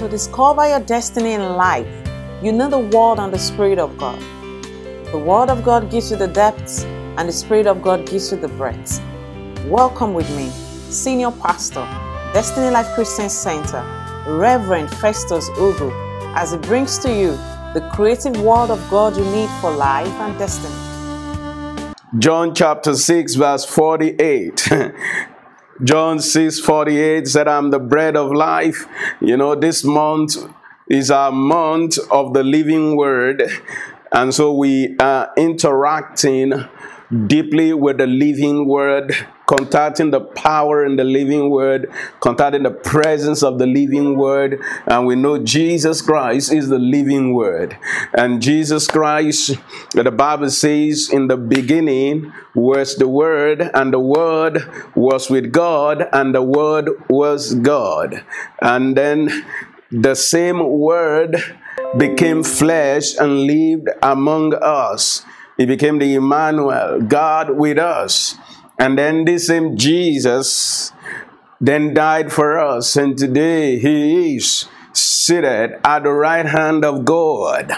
To discover your destiny in life, you need the Word and the Spirit of God. The Word of God gives you the depths, and the Spirit of God gives you the breadth. Welcome with me, Senior Pastor, Destiny Life Christian Center, Reverend Festus Ugu, as he brings to you the creative Word of God you need for life and destiny. John chapter 6, verse 48. John 6 48 said, I'm the bread of life. You know, this month is our month of the living word. And so we are interacting deeply with the living word, contacting the power in the living word, contacting the presence of the living word. And we know Jesus Christ is the living word. And Jesus Christ, the Bible says, in the beginning was the word, and the word was with God, and the word was God. And then the same word became flesh and lived among us. He became the Emmanuel, God with us. And then this same Jesus then died for us, and today he is seated at the right hand of God.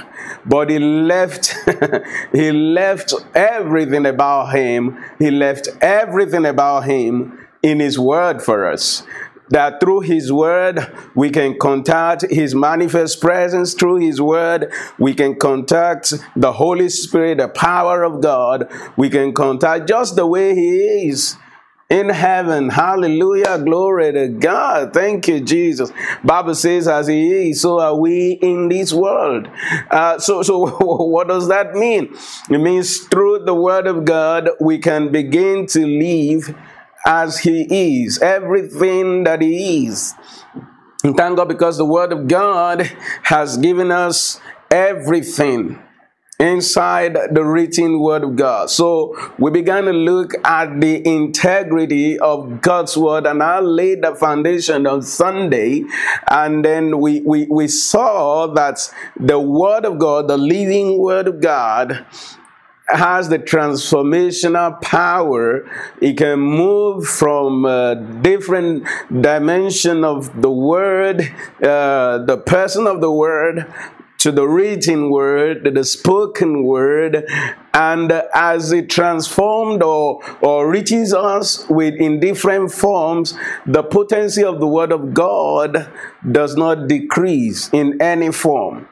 But he left, he left everything about him. He left everything about him in his word for us that through his word we can contact his manifest presence. Through his word we can contact the holy spirit the power of god. We can contact just the way he is in heaven. Hallelujah. Glory to god. Thank you jesus. Bible says as he is so are we in this world. Uh, so so what does that mean? It means through the word of god we can begin to live as he is, everything that he is. And thank God because the Word of God has given us everything inside the written Word of God. So we began to look at the integrity of God's Word, and I laid the foundation on Sunday, and then we, we, we saw that the Word of God, the living Word of God, has the transformational power. It can move from a different dimension of the word, uh, the person of the word, to the written word, the spoken word, and as it transformed or, or reaches us with in different forms, the potency of the word of God does not decrease in any form.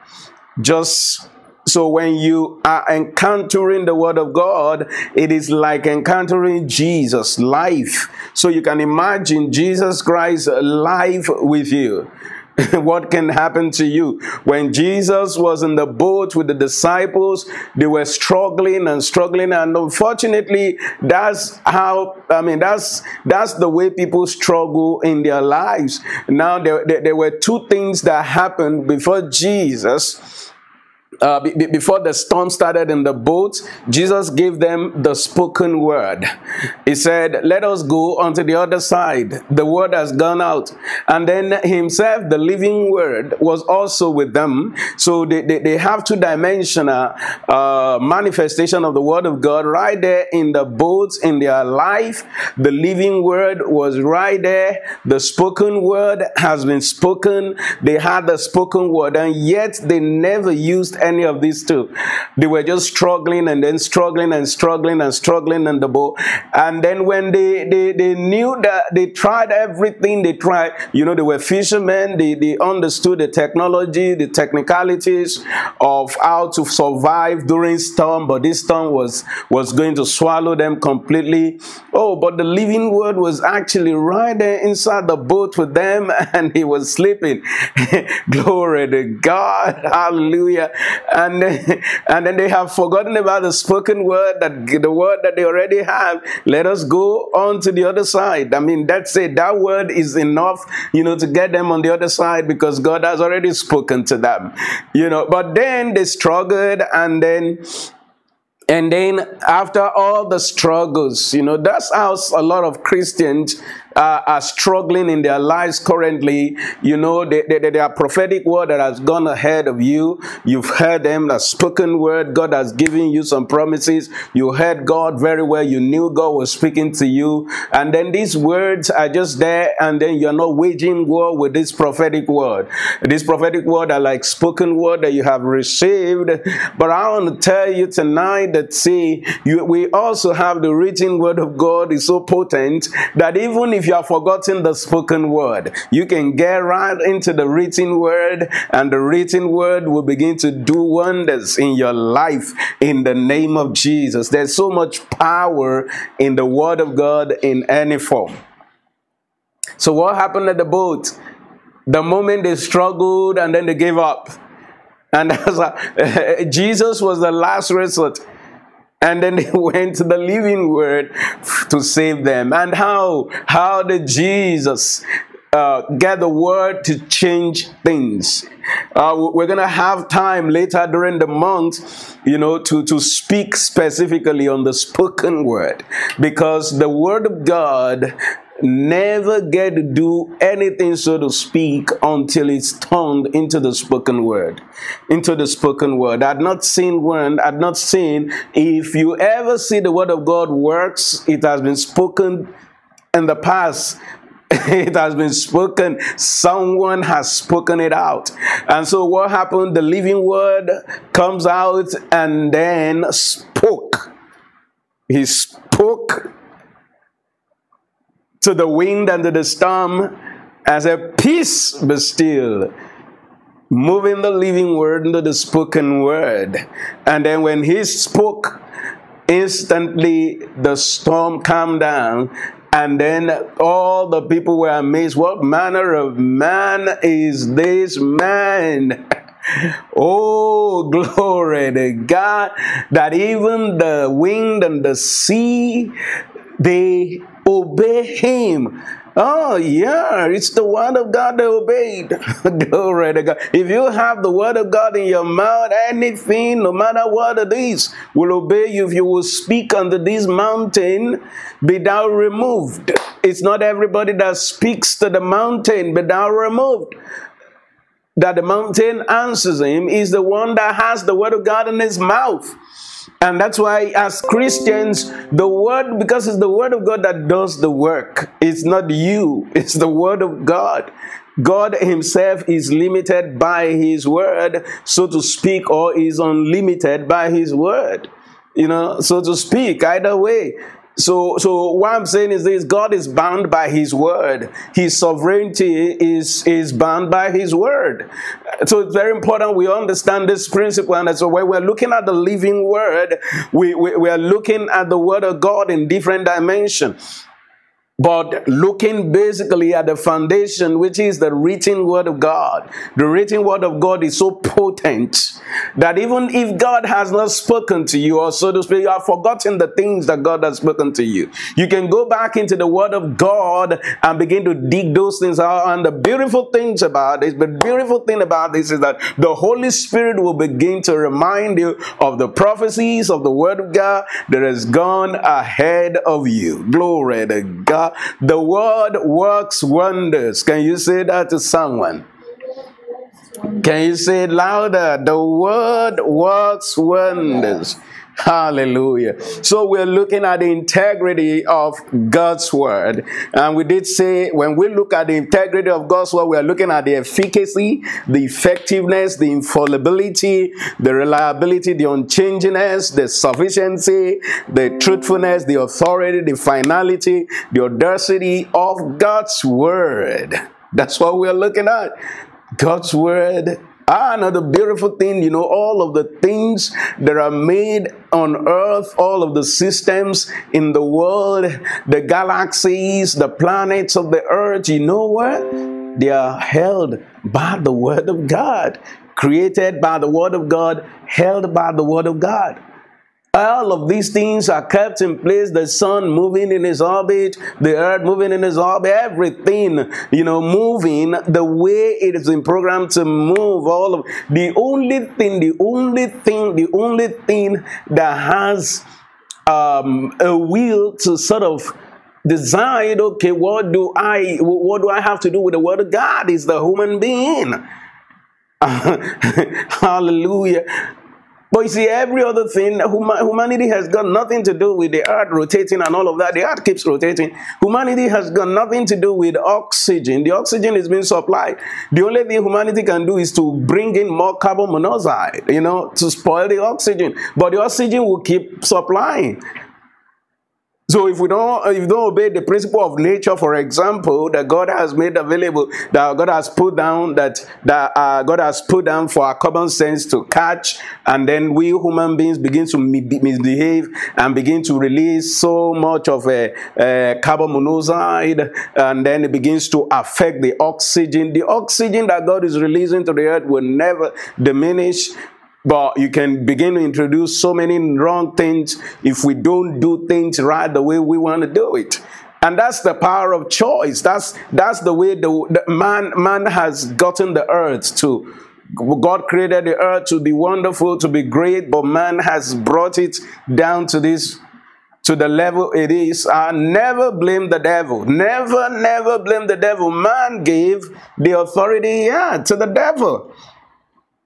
Just so when you are encountering the word of God, it is like encountering Jesus life. So you can imagine Jesus Christ life with you. what can happen to you when jesus was in the boat with the disciples they were struggling and struggling and unfortunately that's how i mean that's that's the way people struggle in their lives now there, there, there were two things that happened before jesus uh, before the storm started in the boat, Jesus gave them the spoken word. He said, Let us go onto the other side. The word has gone out. And then Himself, the living word, was also with them. So they, they, they have two dimensional uh, manifestation of the word of God right there in the boat, in their life. The living word was right there. The spoken word has been spoken. They had the spoken word, and yet they never used any of these two. They were just struggling and then struggling and struggling and struggling in the boat. And then when they, they, they knew that they tried everything they tried, you know, they were fishermen, they, they understood the technology, the technicalities of how to survive during storm, but this storm was, was going to swallow them completely. Oh, but the living word was actually right there inside the boat with them and he was sleeping. Glory to God. Hallelujah and then, and then they have forgotten about the spoken word that the word that they already have. Let us go on to the other side. I mean that's it that word is enough you know to get them on the other side because god has already spoken to them you know. But then they struggled and then and then after all the struggles you know that's how a lot of christians uh, are struggling in their lives currently, you know, they, they, they are prophetic word that has gone ahead of you. You've heard them, the spoken word. God has given you some promises. You heard God very well. You knew God was speaking to you. And then these words are just there, and then you're not waging war with this prophetic word. This prophetic word are like spoken word that you have received. But I want to tell you tonight that see, you, we also have the written word of God is so potent that even if you have forgotten the spoken word, you can get right into the written word, and the written word will begin to do wonders in your life in the name of Jesus. There's so much power in the word of God in any form. So, what happened at the boat? The moment they struggled and then they gave up. And Jesus was the last resort. And then they went to the living word to save them. And how? How did Jesus uh, get the word to change things? Uh, we're going to have time later during the month, you know, to, to speak specifically on the spoken word because the word of God never get to do anything, so to speak, until it's turned into the spoken word. Into the spoken word. I'd not seen one, I'd not seen, if you ever see the word of God works, it has been spoken in the past it has been spoken. Someone has spoken it out. And so what happened? The living word comes out and then spoke. He spoke to the wind and to the storm as a peace be still moving the living word into the spoken word. And then when he spoke instantly the storm calmed down. And then all the people were amazed. What manner of man is this man? Oh, glory to God that even the wind and the sea they obey him. Oh, yeah, it's the word of God they obeyed. Glory to God. If you have the word of God in your mouth, anything, no matter what it is, will obey you. If you will speak under this mountain, be thou removed. It's not everybody that speaks to the mountain, be thou removed that the mountain answers him is the one that has the word of God in his mouth. And that's why, as Christians, the word, because it's the word of God that does the work, it's not you, it's the word of God. God Himself is limited by His word, so to speak, or is unlimited by His word. You know, so to speak, either way. So, so what I'm saying is this: God is bound by His word. His sovereignty is is bound by His word. So it's very important we understand this principle. And so when we're looking at the living word, we, we, we are looking at the word of God in different dimensions. But looking basically at the foundation, which is the written word of God, the written word of God is so potent that even if God has not spoken to you, or so to speak, you have forgotten the things that God has spoken to you. You can go back into the word of God and begin to dig those things out. And the beautiful things about this, the beautiful thing about this is that the Holy Spirit will begin to remind you of the prophecies of the word of God that has gone ahead of you. Glory to God. The word works wonders. Can you say that to someone? Can you say it louder? The word works wonders. Hallelujah. So we're looking at the integrity of God's word. And we did say when we look at the integrity of God's word, we're looking at the efficacy, the effectiveness, the infallibility, the reliability, the unchangingness, the sufficiency, the truthfulness, the authority, the finality, the audacity of God's word. That's what we're looking at. God's word Ah, another beautiful thing, you know, all of the things that are made on earth, all of the systems in the world, the galaxies, the planets of the earth, you know what? They are held by the Word of God, created by the Word of God, held by the Word of God. All of these things are kept in place. The sun moving in its orbit, the earth moving in its orbit, everything, you know, moving the way it is in program to move. All of the only thing, the only thing, the only thing that has um, a will to sort of decide, okay, what do I what do I have to do with the word of God? Is the human being. Hallelujah. But you see, every other thing, humanity has got nothing to do with the earth rotating and all of that. The earth keeps rotating. Humanity has got nothing to do with oxygen. The oxygen is being supplied. The only thing humanity can do is to bring in more carbon monoxide, you know, to spoil the oxygen. But the oxygen will keep supplying. So if we don't, if we don't obey the principle of nature, for example, that God has made available, that God has put down, that that uh, God has put down for our common sense to catch, and then we human beings begin to misbehave and begin to release so much of a, a carbon monoxide, and then it begins to affect the oxygen. The oxygen that God is releasing to the earth will never diminish but you can begin to introduce so many wrong things if we don't do things right the way we want to do it. And that's the power of choice. That's that's the way the, the man man has gotten the earth to. God created the earth to be wonderful, to be great, but man has brought it down to this to the level it is. I never blame the devil. Never, never blame the devil. Man gave the authority yeah, to the devil.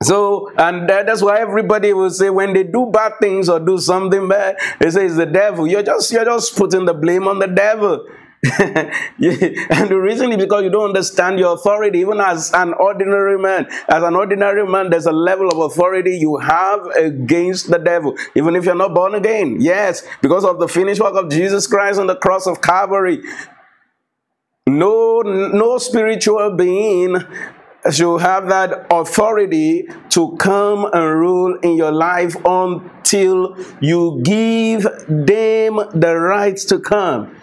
So, and that's why everybody will say when they do bad things or do something bad, they say it's the devil. You're just you're just putting the blame on the devil. and the reason is because you don't understand your authority. Even as an ordinary man, as an ordinary man, there's a level of authority you have against the devil, even if you're not born again. Yes, because of the finished work of Jesus Christ on the cross of Calvary. No, no spiritual being you have that authority to come and rule in your life until you give them the right to come.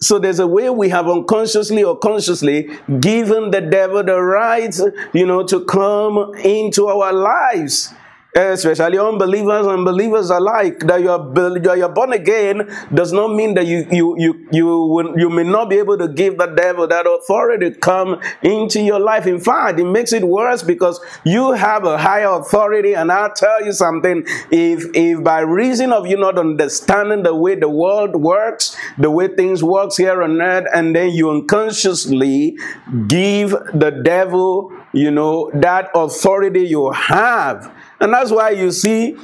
So there's a way we have unconsciously or consciously given the devil the right, you know, to come into our lives especially unbelievers and believers alike, that you are, you are born again does not mean that you you you you will, you may not be able to give the devil that authority come into your life. In fact, it makes it worse because you have a higher authority. And I'll tell you something: if if by reason of you not understanding the way the world works, the way things works here on earth, and then you unconsciously give the devil, you know, that authority you have and that's why you see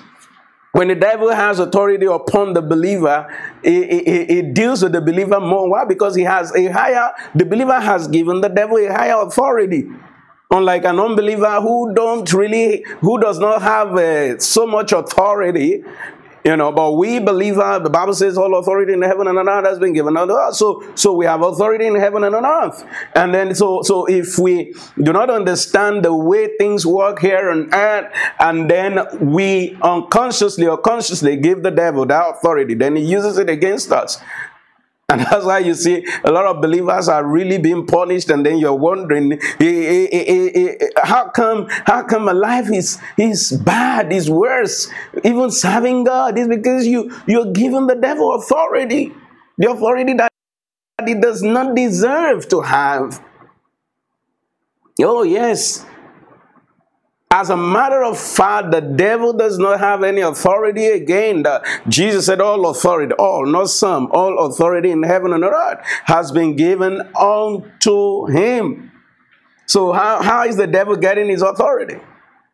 when the devil has authority upon the believer, it, deals with the believer more. Why? Because he has a higher, the believer has given the devil a higher authority. Unlike an unbeliever who don't really, who does not have uh, so much authority, you know, but we believe that the Bible says all authority in heaven and on earth has been given unto us. So, so we have authority in heaven and on earth. And then, so, so if we do not understand the way things work here on earth, and then we unconsciously or consciously give the devil that authority, then he uses it against us. And that's why you see a lot of believers are really being punished, and then you're wondering, eh, eh, eh, how come, how come my life is, is bad, is worse, even serving God? Is because you, you're giving the devil authority, the authority that he does not deserve to have. Oh, yes. As a matter of fact, the devil does not have any authority again. The, uh, Jesus said, All authority, all, not some, all authority in heaven and earth has been given unto him. So, how, how is the devil getting his authority?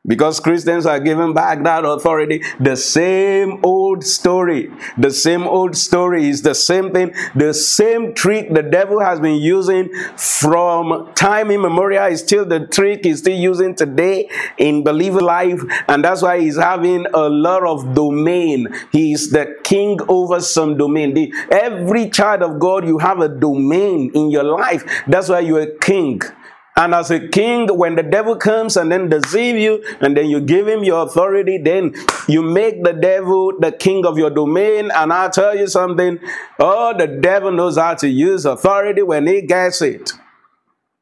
Because Christians are given back that authority. The same old story. The same old story is the same thing. The same trick the devil has been using from time immemorial is still the trick he's still using today in believer life. And that's why he's having a lot of domain. He's the king over some domain. The, every child of God, you have a domain in your life. That's why you're a king. And as a king, when the devil comes and then deceive you, and then you give him your authority, then you make the devil the king of your domain. And I'll tell you something, oh, the devil knows how to use authority when he gets it.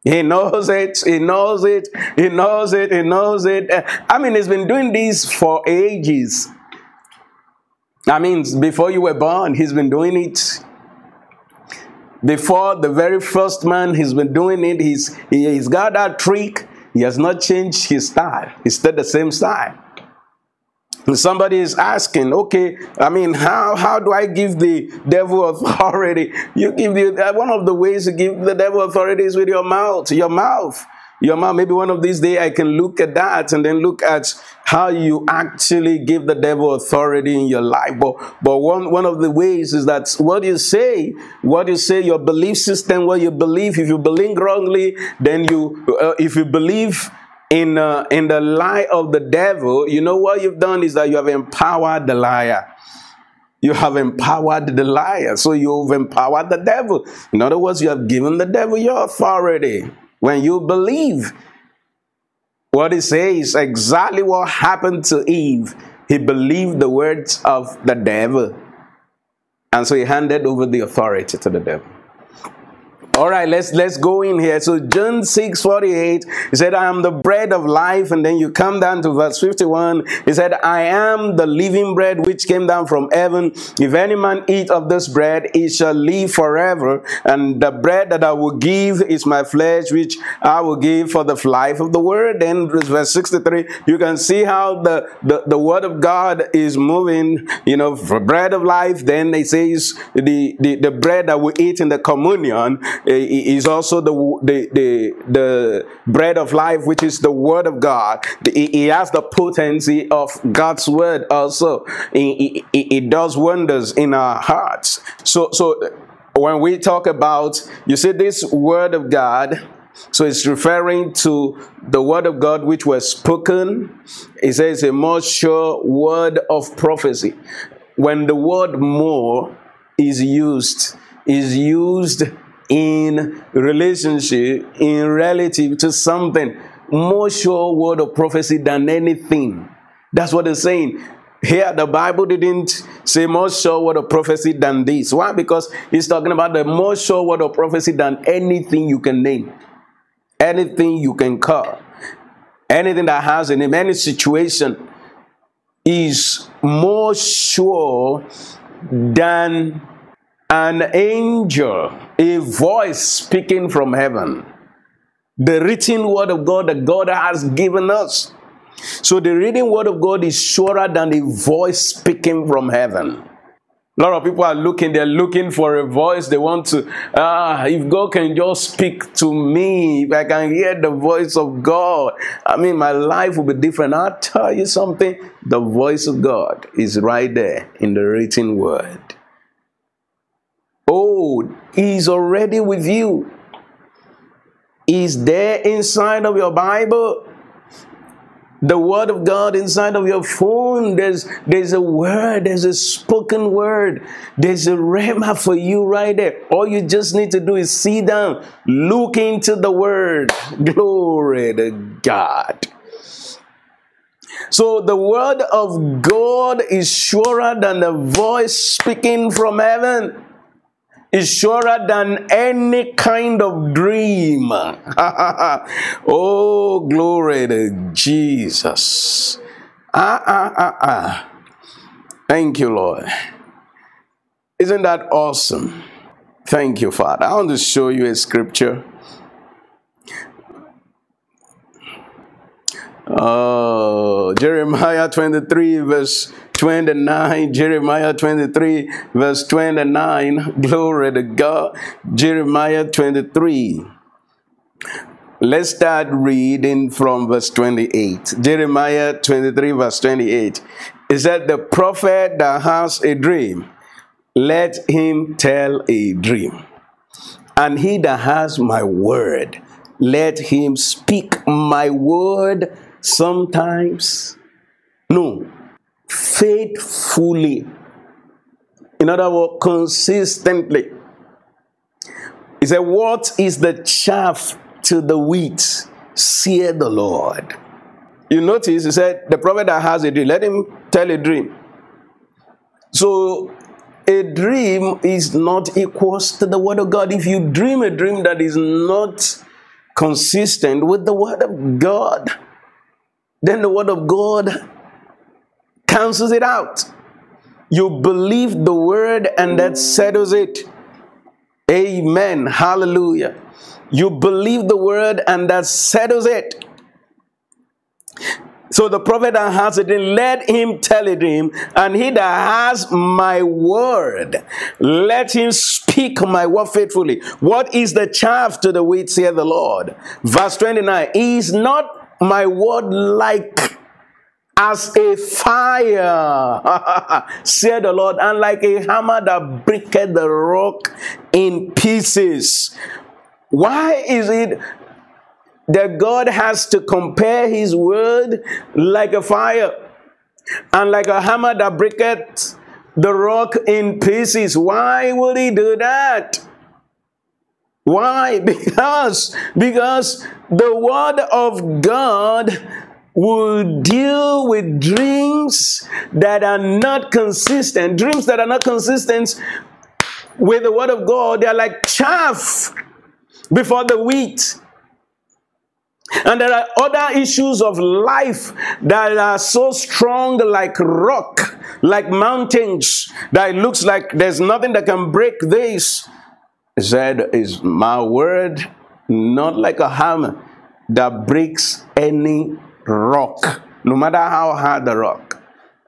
He knows it, he knows it, he knows it, he knows it. I mean, he's been doing this for ages. I mean, before you were born, he's been doing it. Before the very first man, he's been doing it. He's, he, he's got that trick. He has not changed his style. He's still the same style. Somebody is asking, okay, I mean, how, how do I give the devil authority? You give the, uh, one of the ways to give the devil authority is with your mouth. Your mouth. Your mom, Maybe one of these days I can look at that and then look at how you actually give the devil authority in your life. But, but one, one of the ways is that what you say, what you say, your belief system, what you believe, if you believe wrongly, then you, uh, if you believe in, uh, in the lie of the devil, you know what you've done is that you have empowered the liar. You have empowered the liar. So you've empowered the devil. In other words, you have given the devil your authority. When you believe what he says, exactly what happened to Eve. He believed the words of the devil. And so he handed over the authority to the devil. All right, let's let's go in here. So John 6 48, he said, I am the bread of life. And then you come down to verse 51. He said, I am the living bread which came down from heaven. If any man eat of this bread, he shall live forever. And the bread that I will give is my flesh, which I will give for the life of the word. Then verse 63, you can see how the, the, the word of God is moving, you know, for bread of life. Then it says the, the, the bread that we eat in the communion is also the, the, the, the bread of life, which is the word of God. He has the potency of God's word also. It, it does wonders in our hearts. So, so when we talk about, you see, this word of God, so it's referring to the word of God which was spoken. It says a more sure word of prophecy. When the word more is used, is used in relationship, in relative to something. More sure word of prophecy than anything. That's what it's saying. Here, the Bible didn't say more sure word of prophecy than this. Why? Because he's talking about the more sure word of prophecy than anything you can name, anything you can call, anything that has a name, any situation is more sure than an angel, a voice speaking from heaven. The written word of God that God has given us. So the written word of God is surer than a voice speaking from heaven. A lot of people are looking, they're looking for a voice. They want to, ah, if God can just speak to me, if I can hear the voice of God, I mean, my life will be different. I'll tell you something the voice of God is right there in the written word. Oh, He's already with you. He's there inside of your Bible. The word of God inside of your phone. There's there's a word, there's a spoken word, there's a rhema for you right there. All you just need to do is sit down, look into the word. Glory to God. So the word of God is surer than the voice speaking from heaven is surer than any kind of dream. oh, glory to Jesus. Ah, ah, ah, ah. Thank you, Lord. Isn't that awesome? Thank you, Father. I want to show you a scripture. Oh, Jeremiah 23, verse 29, Jeremiah 23, verse 29. Glory to God. Jeremiah 23. Let's start reading from verse 28. Jeremiah 23, verse 28. Is that the prophet that has a dream, let him tell a dream. And he that has my word, let him speak my word sometimes. No, faithfully. In other words, consistently. He said, What is the chaff to the wheat? Sear the Lord. You notice he said, The prophet that has a dream, let him tell a dream. So a dream is not equals to the word of God. If you dream a dream that is not consistent with the word of God, then the word of God cancels it out. You believe the word and that settles it. Amen. Hallelujah. You believe the word and that settles it. So the prophet that has it let him tell it him, and he that has my word, let him speak my word faithfully. What is the chaff to the wheat, saith the Lord? Verse 29 Is not my word like as a fire, said the Lord, and like a hammer that breaketh the rock in pieces. Why is it that God has to compare his word like a fire and like a hammer that breaketh the rock in pieces. Why would he do that? Why? Because because the word of God will deal with dreams that are not consistent. Dreams that are not consistent with the word of God, they are like chaff before the wheat. And there are other issues of life that are so strong like rock, like mountains, that it looks like there's nothing that can break this. Said, Is my word not like a hammer that breaks any rock, no matter how hard the rock?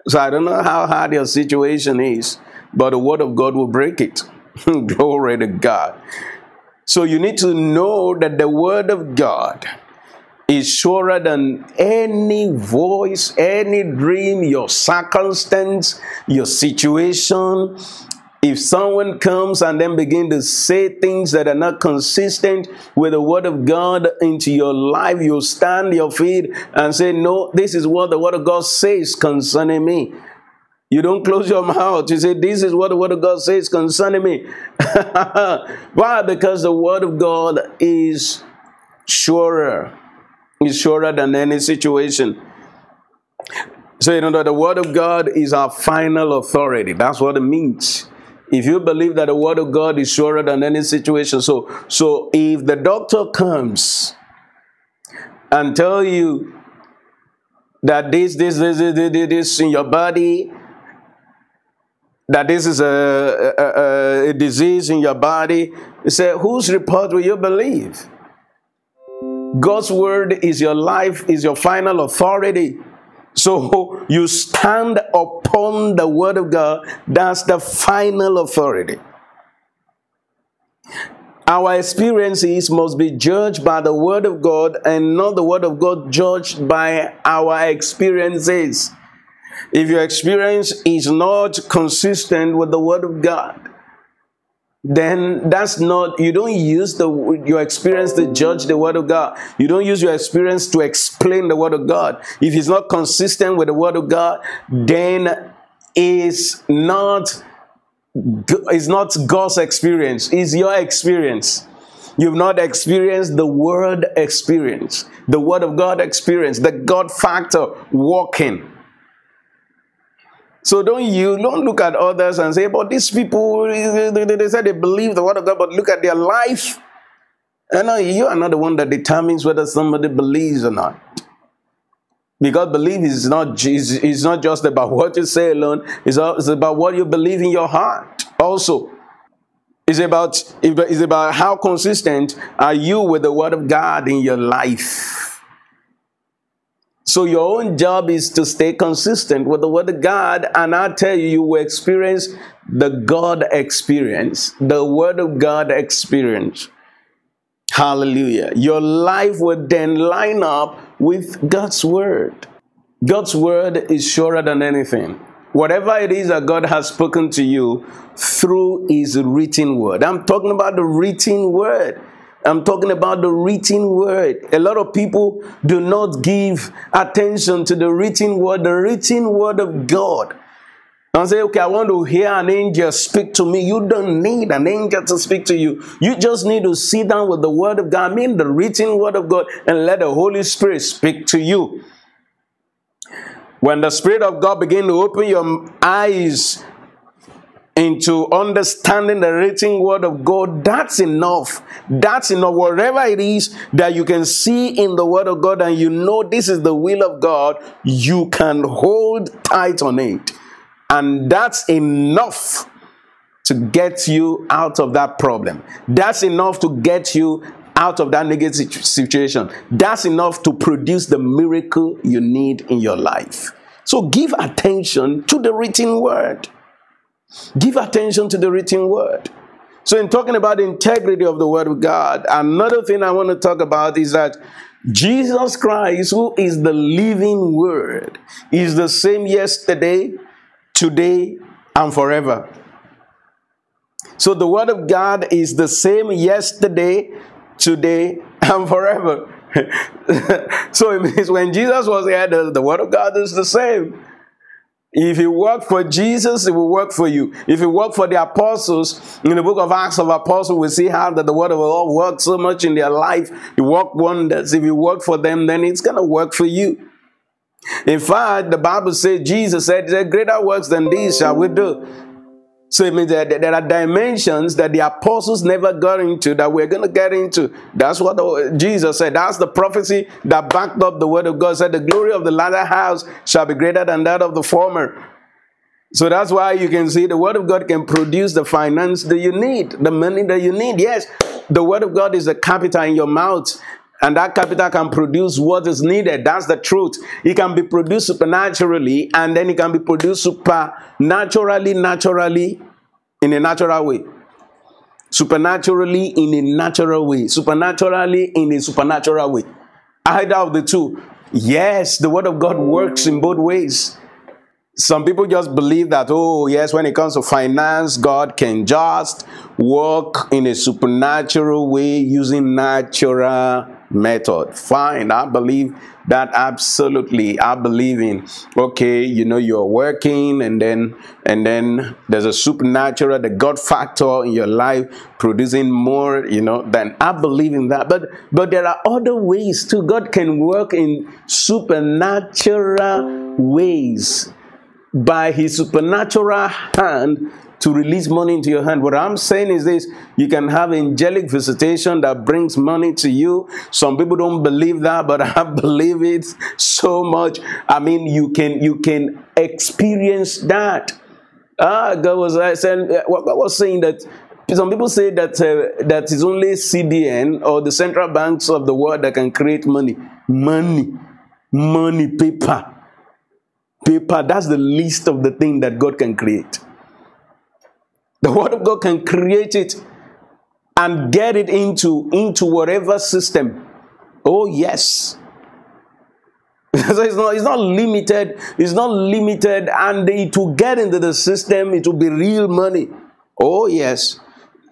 So I don't know how hard your situation is, but the word of God will break it. Glory to God. So you need to know that the word of God is surer than any voice, any dream, your circumstance, your situation. If someone comes and then begin to say things that are not consistent with the word of God into your life, you stand your feet and say, No, this is what the word of God says concerning me. You don't close your mouth. You say, This is what the word of God says concerning me. Why? Because the word of God is surer is surer than any situation. So, you know the Word of God is our final authority. That's what it means. If you believe that the Word of God is surer than any situation, so so if the doctor comes and tell you that this this this this, this, in your body that this is a, a, a, disease in your body, you say, whose report will you believe? God's word is your life, is your final authority. So you stand upon the word of God. That's the final authority. Our experiences must be judged by the word of God and not the word of God judged by our experiences. If your experience is not consistent with the word of God, then that's not you don't use the your experience to judge the word of god. You don't use your experience to explain the word of god. If it's not consistent with the word of god then is not is not god's experience. Is your experience. You've not experienced the word experience the word of god experience the god factor walking so don't you don't look at others and say, but these people they, they, they believe the word of God, but look at their life. And you are not the one that determines whether somebody believes or not. Because belief is not is, is not just about what you say alone, it's, it's about what you believe in your heart also. It's about, it's about how consistent are you with the word of God in your life. So your own job is to stay consistent with the word of God, and I tell you, you will experience the God experience, the word of God experience. Hallelujah. Your life will then line up with God's word. God's word is surer than anything. Whatever it is that God has spoken to you through his written word. I'm talking about the written word. I'm talking about the written word. A lot of people do not give attention to the written word, the written word of God. And say, okay, I want to hear an angel speak to me. You don't need an angel to speak to you. You just need to sit down with the word of God, I mean the written word of God, and let the Holy Spirit speak to you. When the Spirit of God begin to open your eyes into understanding the written word of God, that's enough. That's enough. Whatever it is that you can see in the word of God and you know this is the will of God, you can hold tight on it. And that's enough to get you out of that problem. That's enough to get you out of that negative situation. That's enough to produce the miracle you need in your life. So give attention to the written word. Give attention to the written word. So, in talking about the integrity of the word of God, another thing I want to talk about is that Jesus Christ, who is the living word, is the same yesterday, today, and forever. So the word of God is the same yesterday, today, and forever. so it means when Jesus was here, the, the word of God is the same. If you work for Jesus, it will work for you. If you work for the apostles, in the book of Acts of Apostles, we see how that the word of God worked so much in their life. You work wonders. If you work for them, then it's going to work for you. In fact, the Bible says, Jesus said, greater works than these shall we do. So it means that there are dimensions that the apostles never got into that we're going to get into. That's what Jesus said. That's the prophecy that backed up the word of God. Said the glory of the latter house shall be greater than that of the former. So that's why you can see the word of God can produce the finance that you need, the money that you need. Yes, the word of God is the capital in your mouth. And that capital can produce what is needed. That's the truth. It can be produced supernaturally, and then it can be produced supernaturally, naturally, in a natural way. Supernaturally, in a natural way. Supernaturally, in a supernatural way. Either of the two. Yes, the word of God works in both ways. Some people just believe that, oh, yes, when it comes to finance, God can just work in a supernatural way using natural method. Fine, I believe that absolutely. I believe in okay, you know, you're working and then and then there's a supernatural, the God factor in your life producing more, you know, then I believe in that. But but there are other ways too. God can work in supernatural ways by his supernatural hand to release money into your hand. What I'm saying is this you can have angelic visitation that brings money to you. Some people don't believe that, but I believe it so much. I mean, you can you can experience that. Ah, God was I said what God was saying that some people say that uh, that is only CBN or the central banks of the world that can create money. Money, money, paper, paper. That's the least of the thing that God can create. The Word of God can create it and get it into, into whatever system. Oh, yes. so it's not, it's not limited. It's not limited, and it will get into the system. It will be real money. Oh, yes.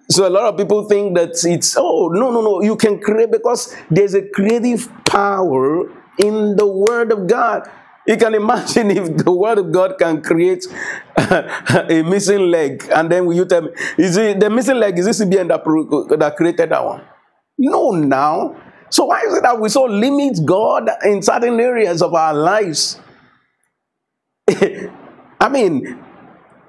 So a lot of people think that it's, oh, no, no, no. You can create because there's a creative power in the Word of God. You can imagine if the word of God can create a missing leg, and then you tell me, is it the missing leg? Is this CBN that, that created that one? No, now. So why is it that we so limit God in certain areas of our lives? I mean,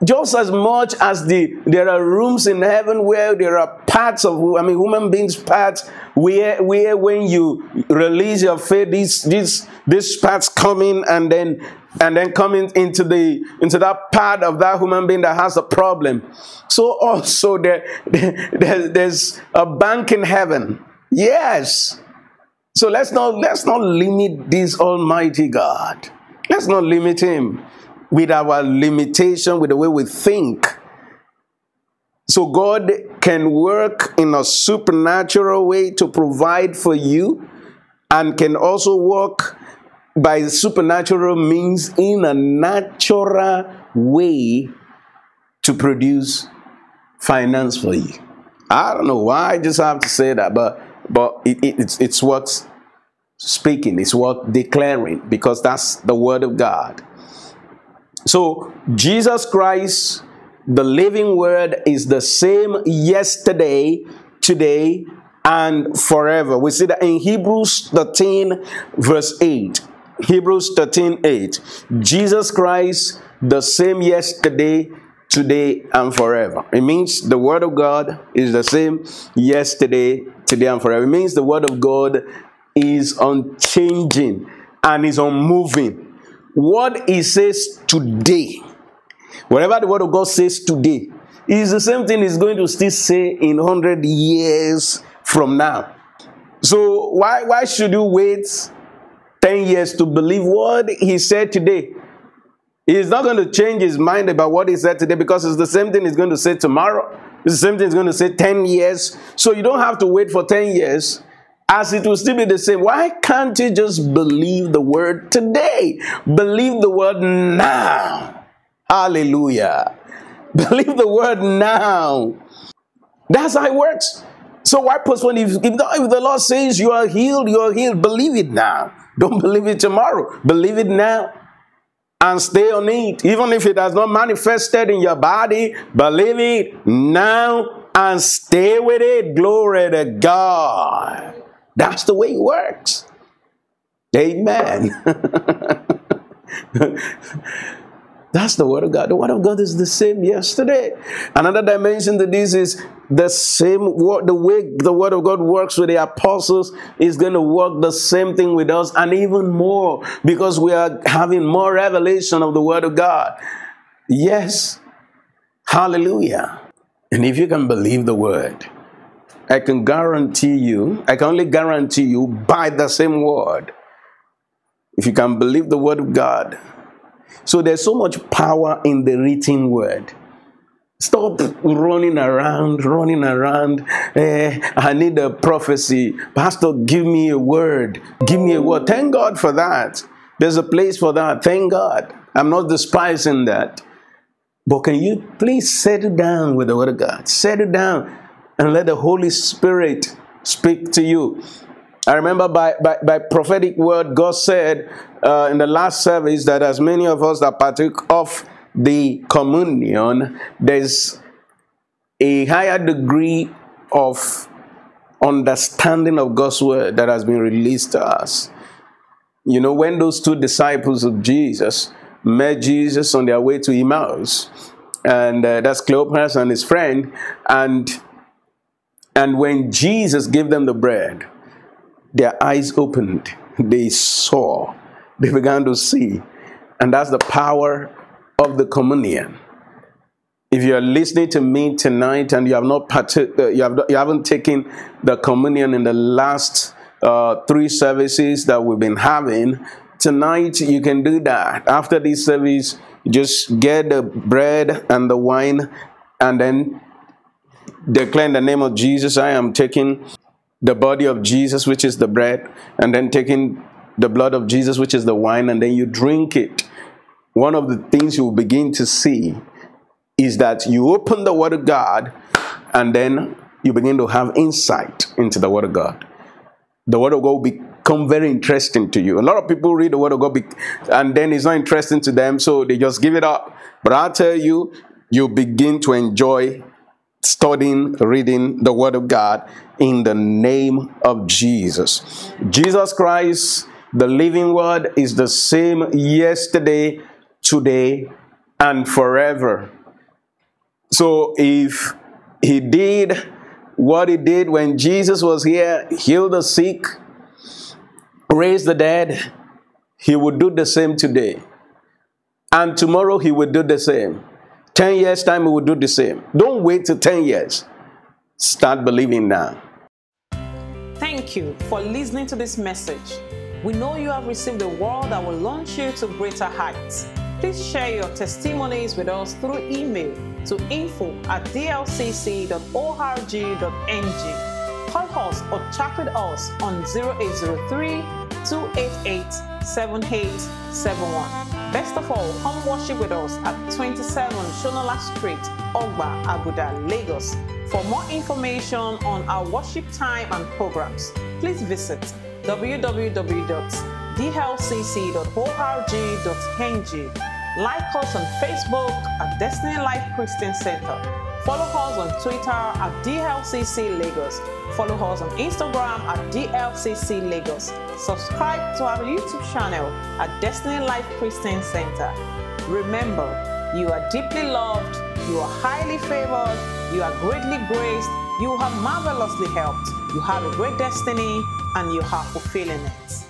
just as much as the there are rooms in heaven where there are parts of I mean human beings parts where where when you release your faith this these these parts coming and then and then coming into the into that part of that human being that has a problem. So also there, there there's a bank in heaven. Yes. So let's not let's not limit this Almighty God. Let's not limit him with our limitation, with the way we think. So God can work in a supernatural way to provide for you and can also work by supernatural means in a natural way to produce finance for you. I don't know why I just have to say that, but but it, it, it's it's what speaking, it's what declaring, because that's the word of God. So, Jesus Christ, the living word, is the same yesterday, today, and forever. We see that in Hebrews 13, verse 8. Hebrews 13, 8. Jesus Christ, the same yesterday, today, and forever. It means the word of God is the same yesterday, today, and forever. It means the word of God is unchanging and is unmoving what he says today, whatever the word of God says today, is the same thing he's going to still say in 100 years from now. So why why should you wait 10 years to believe what he said today? He's not going to change his mind about what he said today because it's the same thing he's going to say tomorrow. It's the same thing he's going to say 10 years. So you don't have to wait for 10 years as it will still be the same. Why can't you just believe the word today? Believe the word now. Hallelujah. Believe the word now. That's how it works. So why postpone? If, if, if the Lord says you are healed, you are healed. Believe it now. Don't believe it tomorrow. Believe it now and stay on it. Even if it has not manifested in your body, believe it now and stay with it. Glory to God. That's the way it works. Amen. That's the word of God. The word of God is the same yesterday. Another dimension to this is the same word, the way the word of God works with the apostles is going to work the same thing with us and even more because we are having more revelation of the word of God. Yes. Hallelujah. And if you can believe the word, I can guarantee you, I can only guarantee you by the same word. If you can believe the word of God, so there's so much power in the written word. Stop running around, running around. Eh, I need a prophecy. Pastor, give me a word. Give me a word. Thank God for that. There's a place for that. Thank God. I'm not despising that. But can you please settle down with the word of God? Settle down and let the Holy Spirit speak to you. I remember by, by, by prophetic word, God said uh, in the last service that as many of us that partook of the communion, there's a higher degree of understanding of God's word that has been released to us. You know, when those two disciples of Jesus met Jesus on their way to Emmaus, and uh, that's Cleopas and his friend, and and when Jesus gave them the bread, their eyes opened, they saw, they began to see. And that's the power of the communion. If you're listening to me tonight and you have not uh, you, have, you haven't taken the communion in the last uh, three services that we've been having, tonight you can do that. After this service, just get the bread and the wine and then declare in the name of Jesus, I am taking the body of Jesus, which is the bread, and then taking the blood of Jesus, which is the wine, and then you drink it, one of the things you will begin to see is that you open the Word of God and then you begin to have insight into the Word of God. The Word of God will become very interesting to you. A lot of people read the Word of God and then it's not interesting to them, so they just give it up. But I'll tell you, you begin to enjoy studying, reading the Word of God in the name of Jesus. Jesus Christ, the living Word, is the same yesterday, today, and forever. So if He did what He did when Jesus was here, heal the sick, raise the dead, He would do the same today. And tomorrow He would do the same. 10 years' time, he will do the same. Don't wait till 10 years. Start believing now. Thank you for listening to this message. We know you have received a word that will launch you to greater heights. Please share your testimonies with us through email to info at dlcc.org.ng. Call us or chat with us on 0803 288 7871. Best of all, come worship with us at 27 Shonola Street, Ogba, Aguda, Lagos. For more information on our worship time and programs, please visit www.dlcc.org.ng. Like us on Facebook at Destiny Life Christian Center. Follow us on Twitter at DLCC Lagos. Follow us on Instagram at DLCC Lagos. Subscribe to our YouTube channel at Destiny Life Christian Center. Remember, you are deeply loved, you are highly favored, you are greatly graced, you are marvelously helped, you have a great destiny, and you are fulfilling it.